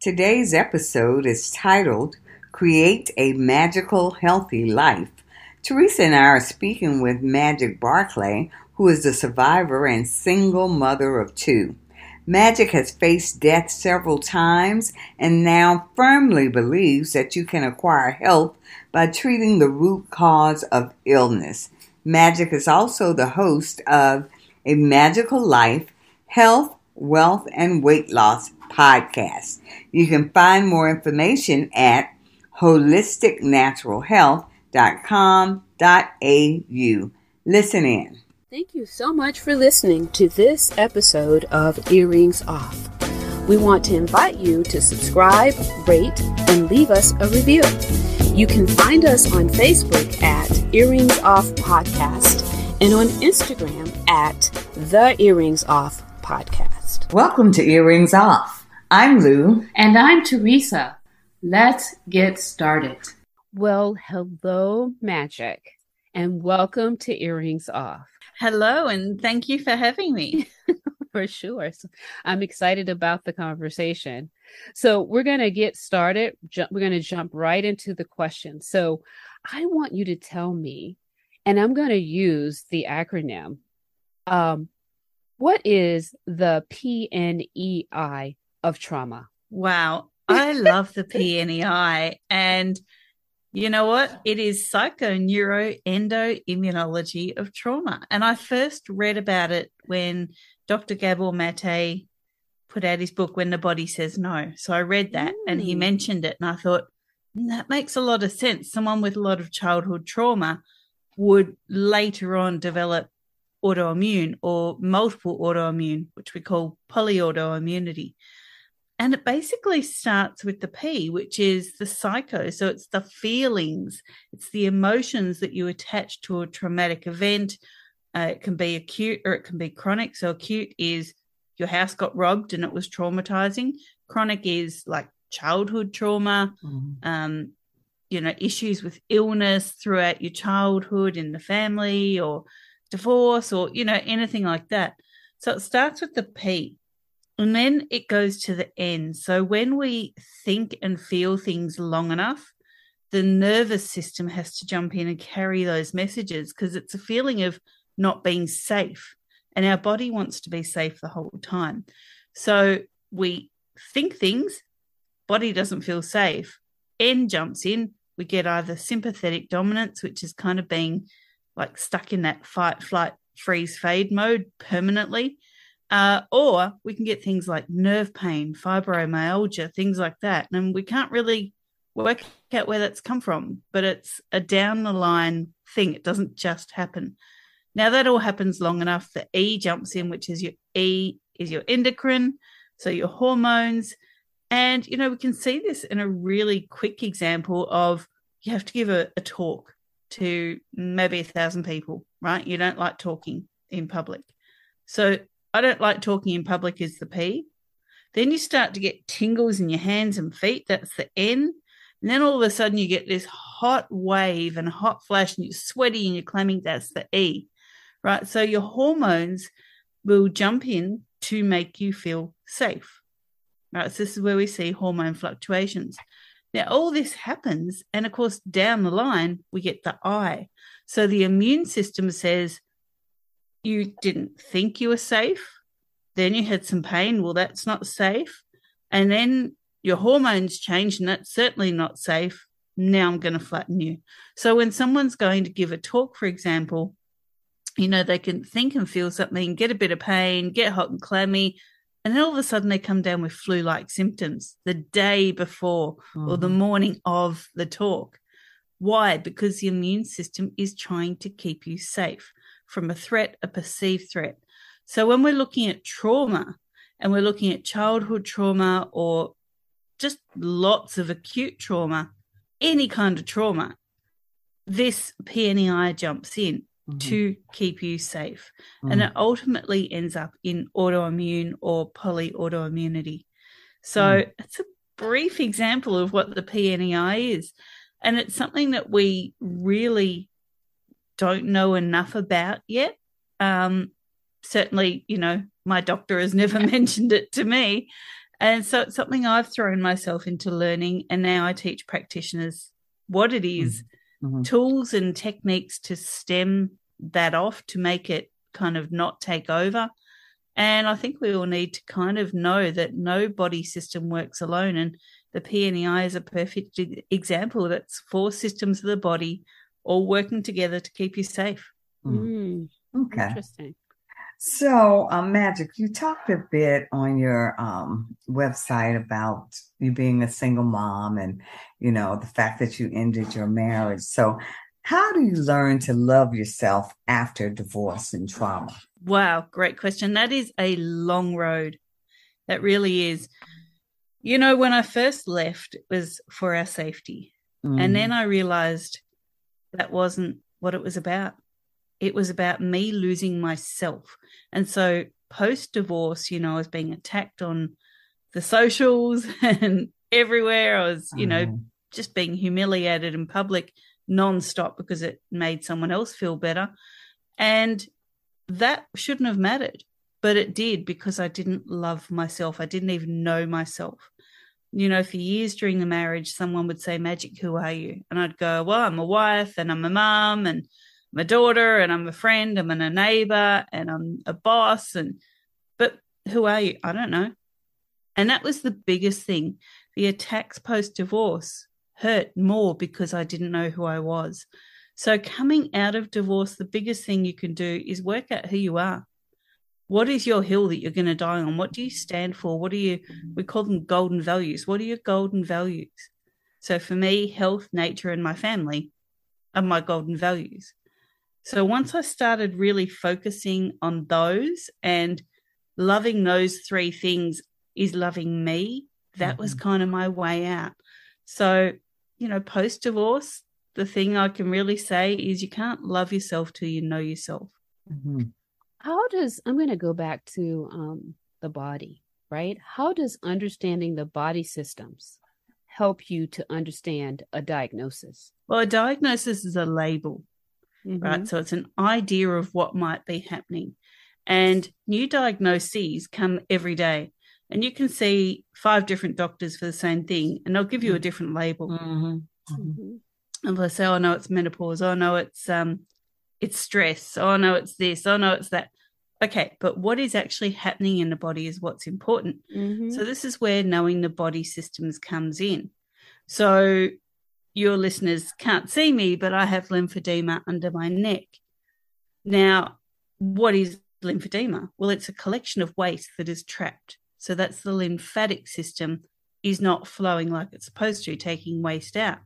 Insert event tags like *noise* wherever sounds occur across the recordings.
Today's episode is titled Create a Magical Healthy Life. Teresa and I are speaking with Magic Barclay, who is the survivor and single mother of two. Magic has faced death several times and now firmly believes that you can acquire health by treating the root cause of illness. Magic is also the host of A Magical Life Health, Wealth, and Weight Loss podcast. You can find more information at wholisticnaturalhealth.com.au. Listen in. Thank you so much for listening to this episode of Earrings Off. We want to invite you to subscribe, rate, and leave us a review. You can find us on Facebook at Earrings Off Podcast and on Instagram at The Earrings Off Podcast. Welcome to Earrings Off. I'm Lou. And I'm Teresa. Let's get started. Well, hello, Magic, and welcome to Earrings Off. Hello, and thank you for having me. *laughs* for sure. So I'm excited about the conversation. So we're going to get started. Ju- we're going to jump right into the question. So I want you to tell me, and I'm going to use the acronym. Um, what is the PNEI of trauma? Wow, I love the PNEI, and you know what? It is psychoneuroendoimmunology of trauma. And I first read about it when Dr. Gabor Mate put out his book, When the Body Says No. So I read that mm. and he mm. mentioned it. And I thought, mm, that makes a lot of sense. Someone with a lot of childhood trauma would later on develop autoimmune or multiple autoimmune, which we call polyautoimmunity. And it basically starts with the P, which is the psycho. So it's the feelings, it's the emotions that you attach to a traumatic event. Uh, it can be acute or it can be chronic. So acute is your house got robbed and it was traumatizing. Chronic is like childhood trauma, mm-hmm. um, you know, issues with illness throughout your childhood in the family or divorce or, you know, anything like that. So it starts with the P. And then it goes to the end. So when we think and feel things long enough, the nervous system has to jump in and carry those messages because it's a feeling of not being safe. And our body wants to be safe the whole time. So we think things, body doesn't feel safe. N jumps in. We get either sympathetic dominance, which is kind of being like stuck in that fight, flight, freeze, fade mode permanently uh, or we can get things like nerve pain, fibromyalgia, things like that. And we can't really work out where that's come from, but it's a down the line thing. It doesn't just happen. Now that all happens long enough, the E jumps in, which is your E is your endocrine, so your hormones. And, you know, we can see this in a really quick example of you have to give a, a talk to maybe a thousand people, right? You don't like talking in public. So I don't like talking in public is the P. Then you start to get tingles in your hands and feet. That's the N. And then all of a sudden you get this hot wave and hot flash and you're sweaty and you're clamming. That's the E, right? So your hormones will jump in to make you feel safe, right? So this is where we see hormone fluctuations. Now, all this happens. And of course, down the line, we get the I. So the immune system says, you didn't think you were safe. Then you had some pain. Well, that's not safe. And then your hormones change, and that's certainly not safe. Now I'm going to flatten you. So when someone's going to give a talk, for example, you know, they can think and feel something, get a bit of pain, get hot and clammy, and then all of a sudden they come down with flu like symptoms the day before mm. or the mm-hmm. morning of the talk. Why? Because the immune system is trying to keep you safe from a threat, a perceived threat. So when we're looking at trauma and we're looking at childhood trauma or just lots of acute trauma, any kind of trauma, this PNEI jumps in mm-hmm. to keep you safe. Mm-hmm. And it ultimately ends up in autoimmune or polyautoimmunity. So mm-hmm. it's a brief example of what the PNEI is. And it's something that we really don't know enough about yet. Um, certainly, you know, my doctor has *laughs* never mentioned it to me. And so it's something I've thrown myself into learning. And now I teach practitioners what it is, Mhm. tools and techniques to stem that off to make it kind of not take over. And I think we all need to kind of know that no body system works alone. And the PNEI is a perfect example. That's four systems of the body all working together to keep you safe. Mm. Mm, Okay. interesting. So, um, Magic, you talked a bit on your um, website about you being a single mom and, you know, the fact that you ended your marriage. So, how do you learn to love yourself after divorce and trauma? Wow, great question. That is a long road. That really is. You know, when I first left, it was for our safety. And then I realized that wasn't what it was about. It was about me losing myself. And so post divorce, you know, I was being attacked on the socials *laughs* and everywhere. I was, you know, Mhm. just being humiliated in public nonstop because it made someone else feel better. And that shouldn't have mattered, but it did because I didn't love myself. I didn't even know myself. You know, for years during the marriage, someone would say, Magic, who are you? And I'd go, Well, I'm a wife and I'm a mum and I'm a daughter and I'm a friend, I'm a neighbor and I'm a boss. And, but who are you? I don't know. And that was the biggest thing. The attacks post divorce hurt more because I didn't know who I was. So, coming out of divorce, the biggest thing you can do is work out who you are. What is your hill that you're going to die on? What do you stand for? What are you, we call them golden values. What are your golden values? So, for me, health, nature, and my family are my golden values. So, once I started really focusing on those and loving those three things is loving me, that was kind of my way out. So, you know, post divorce, the thing I can really say is you can't love yourself till you know yourself. Mhm. How does I'm going to go back to um, the body, right? How does understanding the body systems help you to understand a diagnosis? Well, a diagnosis is a label, Mhm. right? So it's an idea of what might be happening. And new diagnoses come every day. And you can see five different doctors for the same thing, and they'll give you a different label. Mhm. Mhm. Mhm. and they'll say, "Oh no, it's menopause. Oh no, it's um, it's stress. Oh no, it's this. Oh no, it's that." Okay, but what is actually happening in the body is what's important. Mhm. So this is where knowing the body systems comes in. So your listeners can't see me, but I have lymphedema under my neck. Now, what is lymphedema? Well, it's a collection of waste that is trapped. So that's the lymphatic system is not flowing like it's supposed to, taking waste out,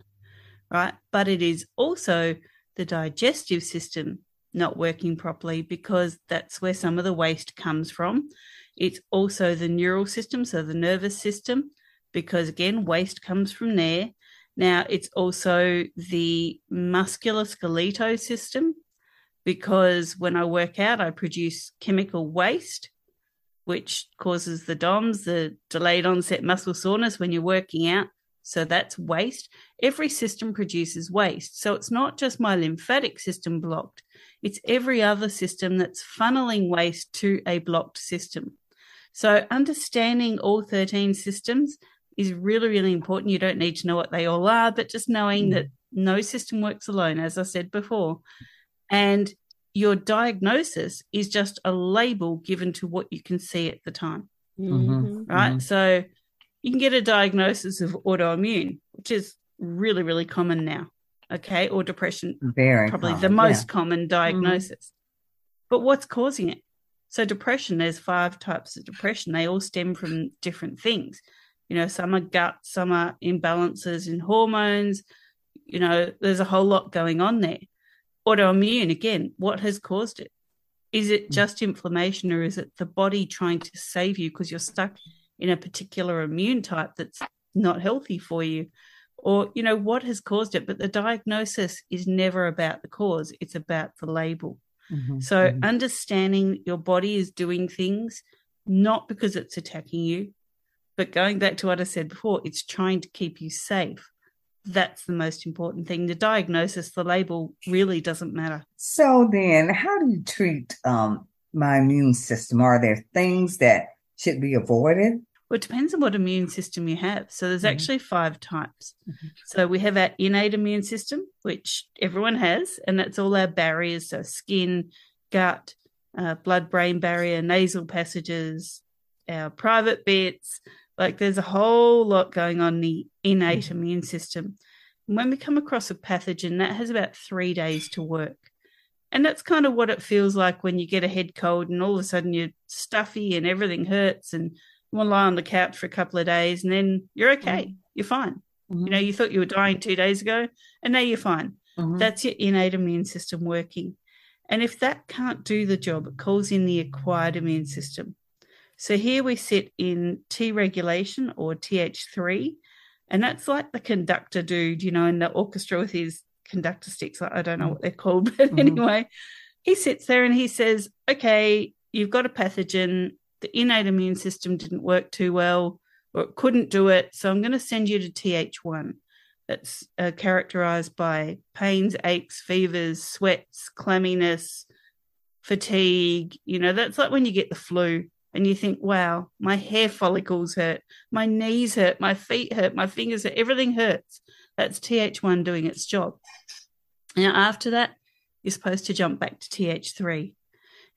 right? But it is also the digestive system not working properly because that's where some of the waste comes from. It's also the neural system, so the nervous system, because again, waste comes from there. Now, it's also the musculoskeletal system, because when I work out, I produce chemical waste, which causes the DOMS, the delayed onset muscle soreness when you're working out. So that's waste. Every system produces waste. So it's not just my lymphatic system blocked, it's every other system that's funneling waste to a blocked system. So understanding all 13 systems is really, really important. You don't need to know what they all are, but just knowing that no system works alone, as I said before. And your diagnosis is just a label given to what you can see at the time, Mhm. right? So you can get a diagnosis of autoimmune, which is really, really common now. Okay. Or depression, Very probably the most yeah. common mm-hmm. diagnosis. But what's causing it? So, depression, there's five types of depression. They all stem from different things. You know, some are gut, some are imbalances in hormones. You know, there's a whole lot going on there. Autoimmune, again, what has caused it? Is it mm. just inflammation or is it the body trying to save you because you're stuck in a particular immune type that's not healthy for you? Or, you know, what has caused it? But the diagnosis is never about the cause, it's about the label. Mhm. So, Mhm. understanding your body is doing things not because it's attacking you, but going back to what I said before, it's trying to keep you safe. That's the most important thing. The diagnosis, the label really doesn't matter. So then, how do you treat um, my immune system? Are there things that should be avoided? Well, it depends on what immune system you have. So there's Mhm. actually five types. Mhm. So we have our innate immune system, which everyone has, and that's all our barriers. So skin, gut, uh, blood brain barrier, nasal passages, our private bits. Like there's a whole lot going on in the innate immune system. And when we come across a pathogen, that has about three days to work. And that's kind of what it feels like when you get a head cold and all of a sudden you're stuffy and everything hurts and you want to lie on the couch for a couple of days and then you're okay. You're fine. You know, you thought you were dying two days ago and now you're fine. Mhm. That's your innate immune system working. And if that can't do the job, it calls in the acquired immune system. So here we sit in T regulation or TH3, and that's like the conductor dude, you know, in the orchestra with his conductor sticks. I don't know what they're called, *laughs* but Mhm. anyway, he sits there and he says, Okay, you've got a pathogen. The innate immune system didn't work too well, or it couldn't do it. So I'm going to send you to TH1 that's uh, characterized by pains, aches, fevers, sweats, clamminess, fatigue. You know, that's like when you get the flu and you think, wow, my hair follicles hurt, my knees hurt, my feet hurt, my fingers hurt, everything hurts. That's TH1 doing its job. Now, after that, you're supposed to jump back to TH3.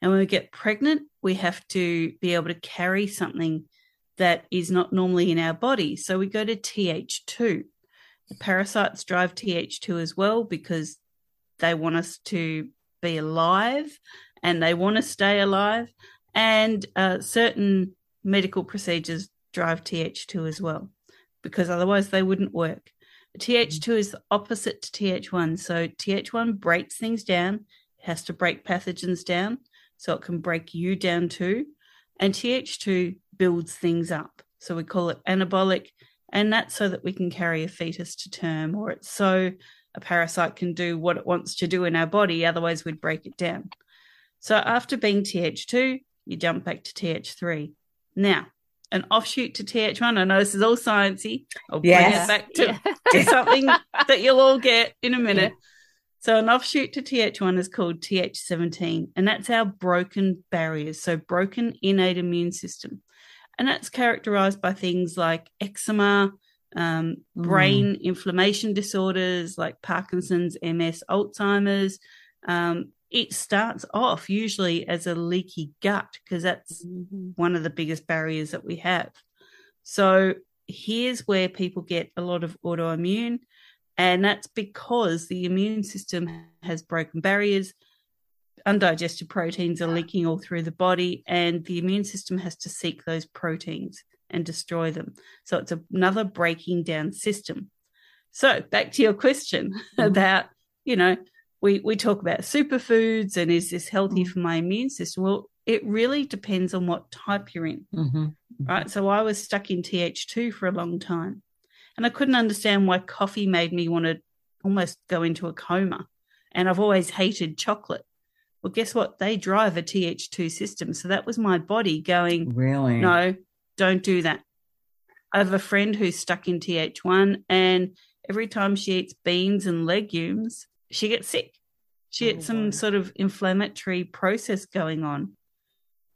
And when we get pregnant, we have to be able to carry something that is not normally in our body. So we go to TH2. The parasites drive TH2 as well because they want us to be alive and they want to stay alive. And uh, certain medical procedures drive TH2 as well because otherwise they wouldn't work. TH2 is opposite to TH1. So TH1 breaks things down, it has to break pathogens down so it can break you down too. And TH2 builds things up. So we call it anabolic. And that's so that we can carry a fetus to term, or it's so a parasite can do what it wants to do in our body. Otherwise, we'd break it down. So after being TH2, you jump back to TH3. Now, an offshoot to TH1. I know this is all sciencey. I'll bring Yes. it back to, Yeah. to something *laughs* that you'll all get in a minute. So an offshoot to TH1 is called TH17, and that's our broken barriers. So broken innate immune system. And that's characterized by things like eczema, um, Mm. brain inflammation disorders like Parkinson's, MS, Alzheimer's. Um, it starts off usually as a leaky gut because that's Mhm. one of the biggest barriers that we have. So here's where people get a lot of autoimmune, and that's because the immune system has broken barriers. Undigested proteins are leaking all through the body, and the immune system has to seek those proteins and destroy them. So it's another breaking down system. So back to your question *laughs* Mhm. about, you know, we, we talk about superfoods and is this healthy for my immune system? Well, it really depends on what type you're in Mhm. right? So I was stuck in TH2 for a long time. And I couldn't understand why coffee made me want to almost go into a coma. And I've always hated chocolate. Well, guess what? They drive a TH2 system. So that was my body going, Really? no, don't do that. I have a friend who's stuck in TH1, and every time she eats beans and legumes, she gets sick. She Oh, gets some boy. sort of inflammatory process going on.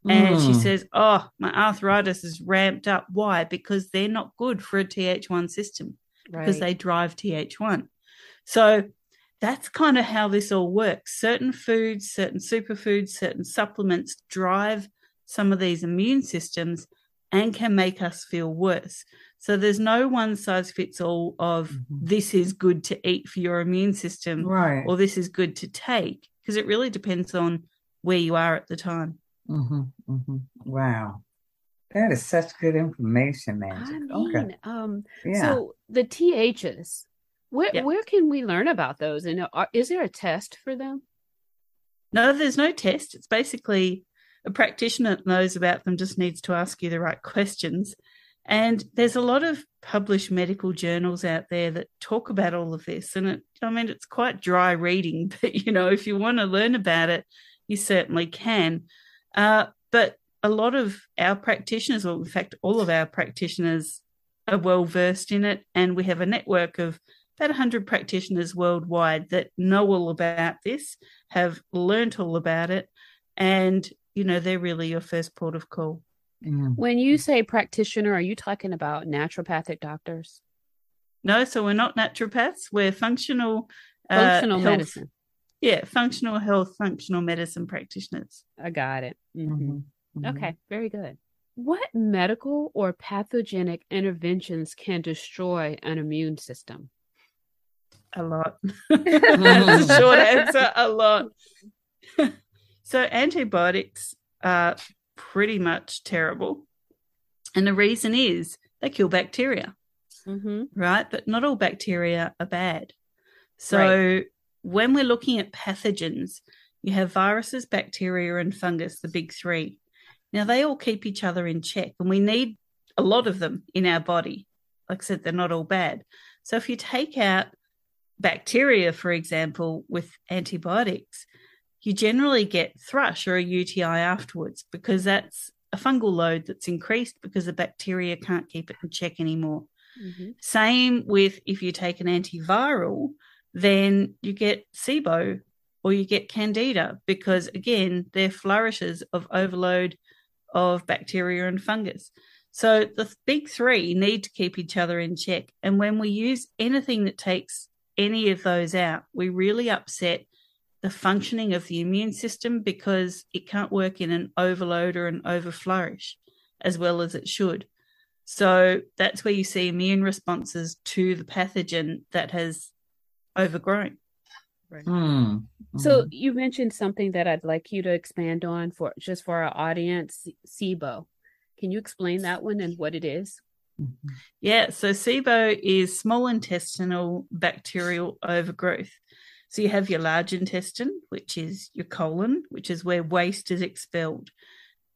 And she Mm. says, Oh, my arthritis is ramped up. Why? Because they're not good for a TH1 system because Right. they drive TH1. So that's kind of how this all works. Certain foods, certain superfoods, certain supplements drive some of these immune systems and can make us feel worse. So there's no one size fits all of Mhm. this is good to eat for your immune system Right. or this is good to take because it really depends on where you are at the time. hmm hmm Wow. That is such good information, I mean, Okay. um, Yeah. so the THs, where Yeah. where can we learn about those? And are, is there a test for them? No, there's no test. It's basically a practitioner that knows about them just needs to ask you the right questions. And there's a lot of published medical journals out there that talk about all of this. And it, I mean, it's quite dry reading, *laughs* but you know, if you want to learn about it, you certainly can. Uh, but a lot of our practitioners, or in fact, all of our practitioners, are well versed in it. And we have a network of about 100 practitioners worldwide that know all about this, have learnt all about it, and you know they're really your first port of call. Mm. When you say practitioner, are you talking about naturopathic doctors? No, so we're not naturopaths. We're functional uh, Functional health- medicine. Yeah, functional health, functional medicine practitioners. I got it. Mhm. Mhm. Mhm. Okay, very good. What medical or pathogenic interventions can destroy an immune system? A lot. *laughs* *laughs* That's a short answer. A lot. *laughs* so antibiotics are pretty much terrible. And the reason is they kill bacteria, Mm-hmm. right? But not all bacteria are bad. So when we're looking at pathogens, you have viruses, bacteria, and fungus, the big three. Now they all keep each other in check, and we need a lot of them in our body. Like I said, they're not all bad. So if you take out bacteria, for example, with antibiotics, you generally get thrush or a UTI afterwards because that's a fungal load that's increased because the bacteria can't keep it in check anymore. Mm-hmm. Same with if you take an antiviral, then you get SIBO or you get Candida because, again, they're flourishes of overload of bacteria and fungus. So the big three need to keep each other in check. And when we use anything that takes any of those out, we really upset the functioning of the immune system because it can't work in an overload or an overflourish as well as it should. So that's where you see immune responses to the pathogen that has overgrown. Mm. So Mhm. you mentioned something that I'd like you to expand on for just for our audience, SIBO. Can you explain that one and what it is? Mhm. Yeah, so SIBO is small intestinal bacterial overgrowth. So you have your large intestine, which is your colon, which is where waste is expelled.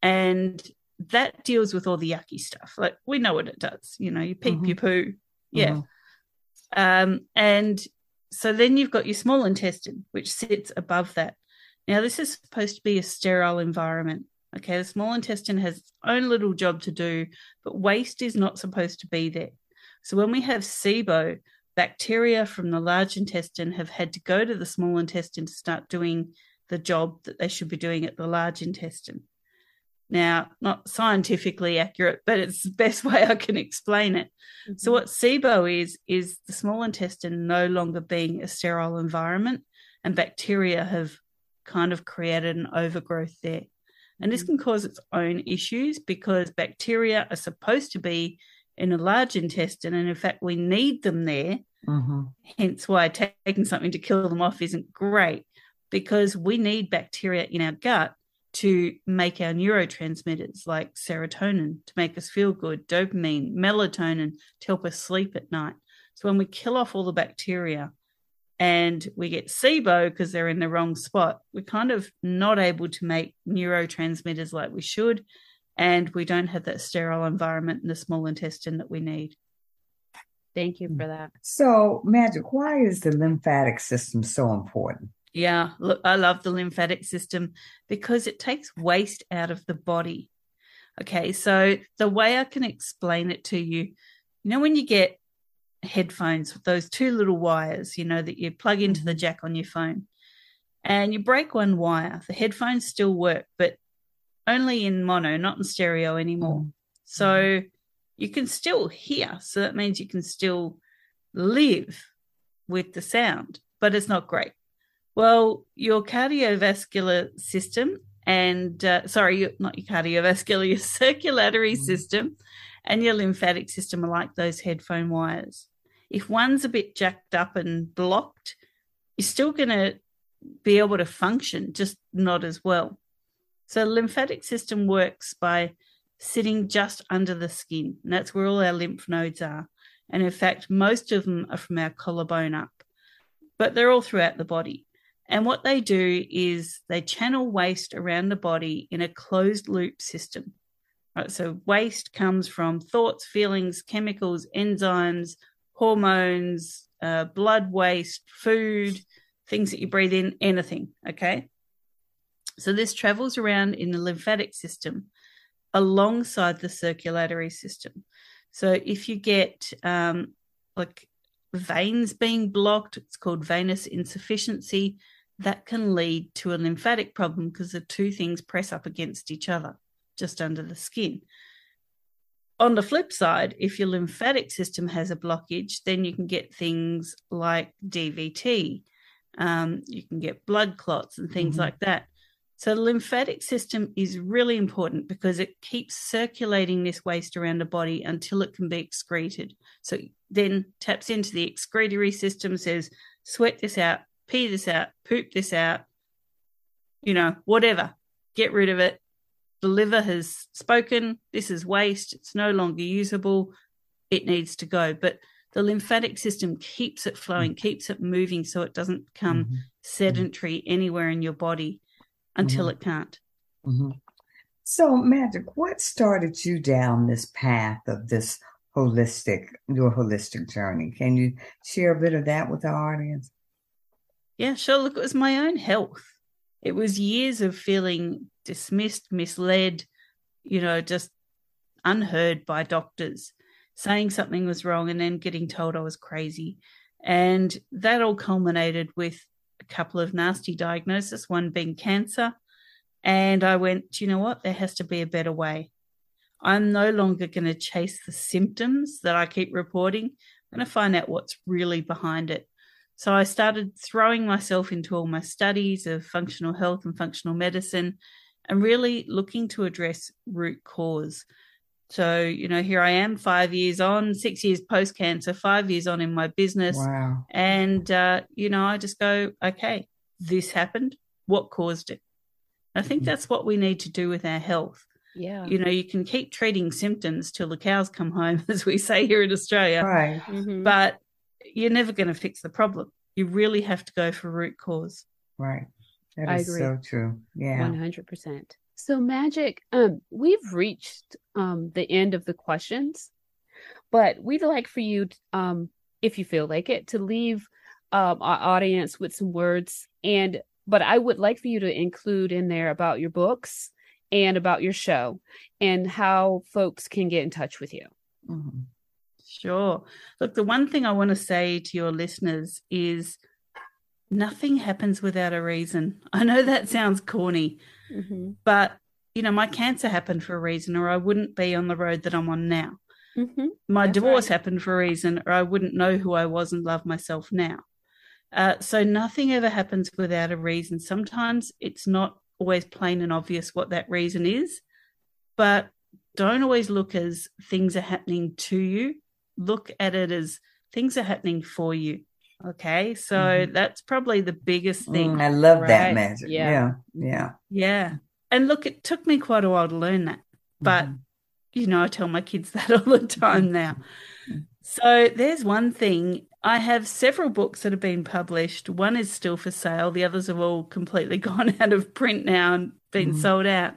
And that deals with all the yucky stuff. Like we know what it does. You know, you peep Mhm. your poo. Yeah. Mhm. Um, and so then you've got your small intestine, which sits above that. Now, this is supposed to be a sterile environment. Okay, the small intestine has its own little job to do, but waste is not supposed to be there. So when we have SIBO, bacteria from the large intestine have had to go to the small intestine to start doing the job that they should be doing at the large intestine. Now, not scientifically accurate, but it's the best *laughs* way I can explain it. So mm-hmm. what SIBO is is the small intestine no longer being a sterile environment, and bacteria have kind of created an overgrowth there. And this mm-hmm. can cause its own issues because bacteria are supposed to be in a large intestine, and in fact, we need them there. Mhm. Hence, why taking something to kill them off isn't great because we need bacteria in our gut to make our neurotransmitters like serotonin to make us feel good, dopamine, melatonin to help us sleep at night. So when we kill off all the bacteria and we get SIBO because they're in the wrong spot, we're kind of not able to make neurotransmitters like we should. And we don't have that sterile environment in the small intestine that we need. Thank you for that. So, Magic, why is the lymphatic system so important? Yeah, look, I love the lymphatic system because it takes waste out of the body. Okay, so the way I can explain it to you, you know, when you get headphones, those two little wires, you know, that you plug into the mm-hmm. jack on your phone, and you break one wire, the headphones still work, but only in mono, not in stereo anymore. Mm. So mm. you can still hear. So that means you can still live with the sound, but it's not great. Well, your cardiovascular system and uh, sorry, not your cardiovascular, *laughs* your circulatory mm. system and your lymphatic system are like those headphone wires. If one's a bit jacked up and blocked, you're still going to be able to function, just not as well. So, the lymphatic system works by sitting just under the skin, and that's where all our lymph nodes are. And in fact, most of them are from our collarbone up, but they're all throughout the body. And what they do is they channel waste around the body in a closed loop system. Right, so waste comes from thoughts, feelings, chemicals, enzymes, hormones, uh, blood waste, food, things that you breathe in, anything. Okay. So this travels around in the lymphatic system alongside the circulatory system. So if you get um, like veins being blocked, it's called venous insufficiency. That can lead to a lymphatic problem because the two things press up against each other. just under the skin. On the flip side, if your lymphatic system has a blockage, then you can get things like DVT. Um, you can get blood clots and things Mhm. like that. So the lymphatic system is really important because it keeps circulating this waste around the body until it can be excreted. So then taps into the excretory system, says, sweat this out, pee this out, poop this out, you know, whatever. Get rid of it. The liver has spoken. This is waste. It's no longer usable. It needs to go. But the lymphatic system keeps it flowing, keeps it moving so it doesn't become Mhm. sedentary anywhere in your body until Mhm. it can't. Mhm. So, Magic, what started you down this path of this holistic, your holistic journey? Can you share a bit of that with our audience? Yeah, sure. Look, it was my own health. It was years of feeling dismissed, misled, you know, just unheard by doctors, saying something was wrong and then getting told I was crazy. And that all culminated with a couple of nasty diagnoses, one being cancer. And I went, you know what? There has to be a better way. I'm no longer going to chase the symptoms that I keep reporting. I'm going to find out what's really behind it. So I started throwing myself into all my studies of functional health and functional medicine and really looking to address root cause. So, you know, here I am five years on, six years post cancer, five years on in my business. Wow. And, uh, you know, I just go, okay, this happened. What caused it? I think Mhm. that's what we need to do with our health. Yeah. You know, you can keep treating symptoms till the cows come home, *laughs* as we say here in Australia Right. Mhm. but you're never going to fix the problem. You really have to go for root cause. Right. That I is agree. so true. Yeah. 100%. So magic, um we've reached um the end of the questions, but we'd like for you um if you feel like it to leave um our audience with some words and but I would like for you to include in there about your books and about your show and how folks can get in touch with you. Mhm. Sure. Look, the one thing I want to say to your listeners is nothing happens without a reason. I know that sounds corny, Mm-hmm. but you know, my cancer happened for a reason, or I wouldn't be on the road that I'm on now. Mm-hmm. My That's divorce right. happened for a reason, or I wouldn't know who I was and love myself now. Uh, so nothing ever happens without a reason. Sometimes it's not always plain and obvious what that reason is, but don't always look as things are happening to you. Look at it as things are happening for you. Okay, so Mhm. that's probably the biggest thing. Mm, I love that magic. Yeah. Yeah. Yeah. Yeah. And look, it took me quite a while to learn that. But, Mhm. you know, I tell my kids *laughs* that all the time now. So there's one thing. I have several books that have been published. One is still for sale. The others have all completely *laughs* gone out of print now and been Mhm. sold out.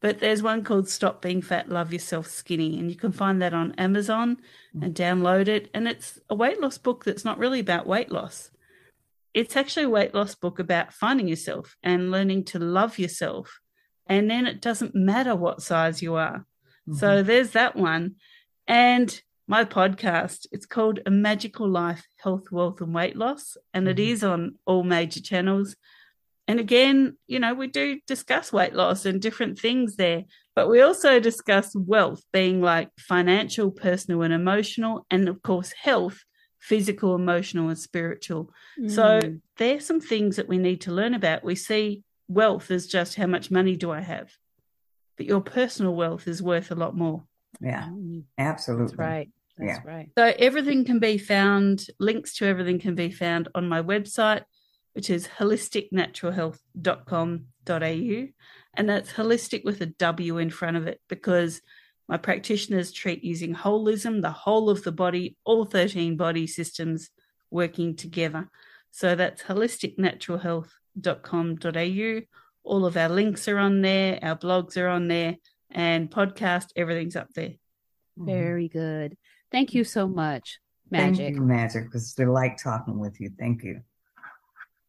But there's one called Stop Being Fat, Love Yourself Skinny. And you can find that on Amazon and download it. And it's a weight loss book that's not really about weight loss. It's actually a weight loss book about finding yourself and learning to love yourself. And then it doesn't matter what size you are. So there's that one. And my podcast, it's called A Magical Life Health, Wealth, and Weight Loss. And it Mhm. is on all major channels. And again, you know, we do discuss weight loss and different things there, but we also discuss wealth being like financial, personal, and emotional. And of course, health, physical, emotional, and spiritual. So Mm. there's some things that we need to learn about. We see wealth as just how much money do I have? But your personal wealth is worth a lot more. Yeah. Mm. Absolutely. That's right. That's Yeah. right. So everything can be found, links to everything can be found on my website, which is wholisticnaturalhealth.com.au. And that's holistic with a W in front of it because my practitioners treat using holism, the whole of the body, all 13 body systems working together. So that's wholisticnaturalhealth.com.au. All of our links are on there, our blogs are on there, and podcast, everything's up there. Mhm. Very good. Thank you so much, Thank Magic. you, Magic. It was a delight talking with you. Thank you.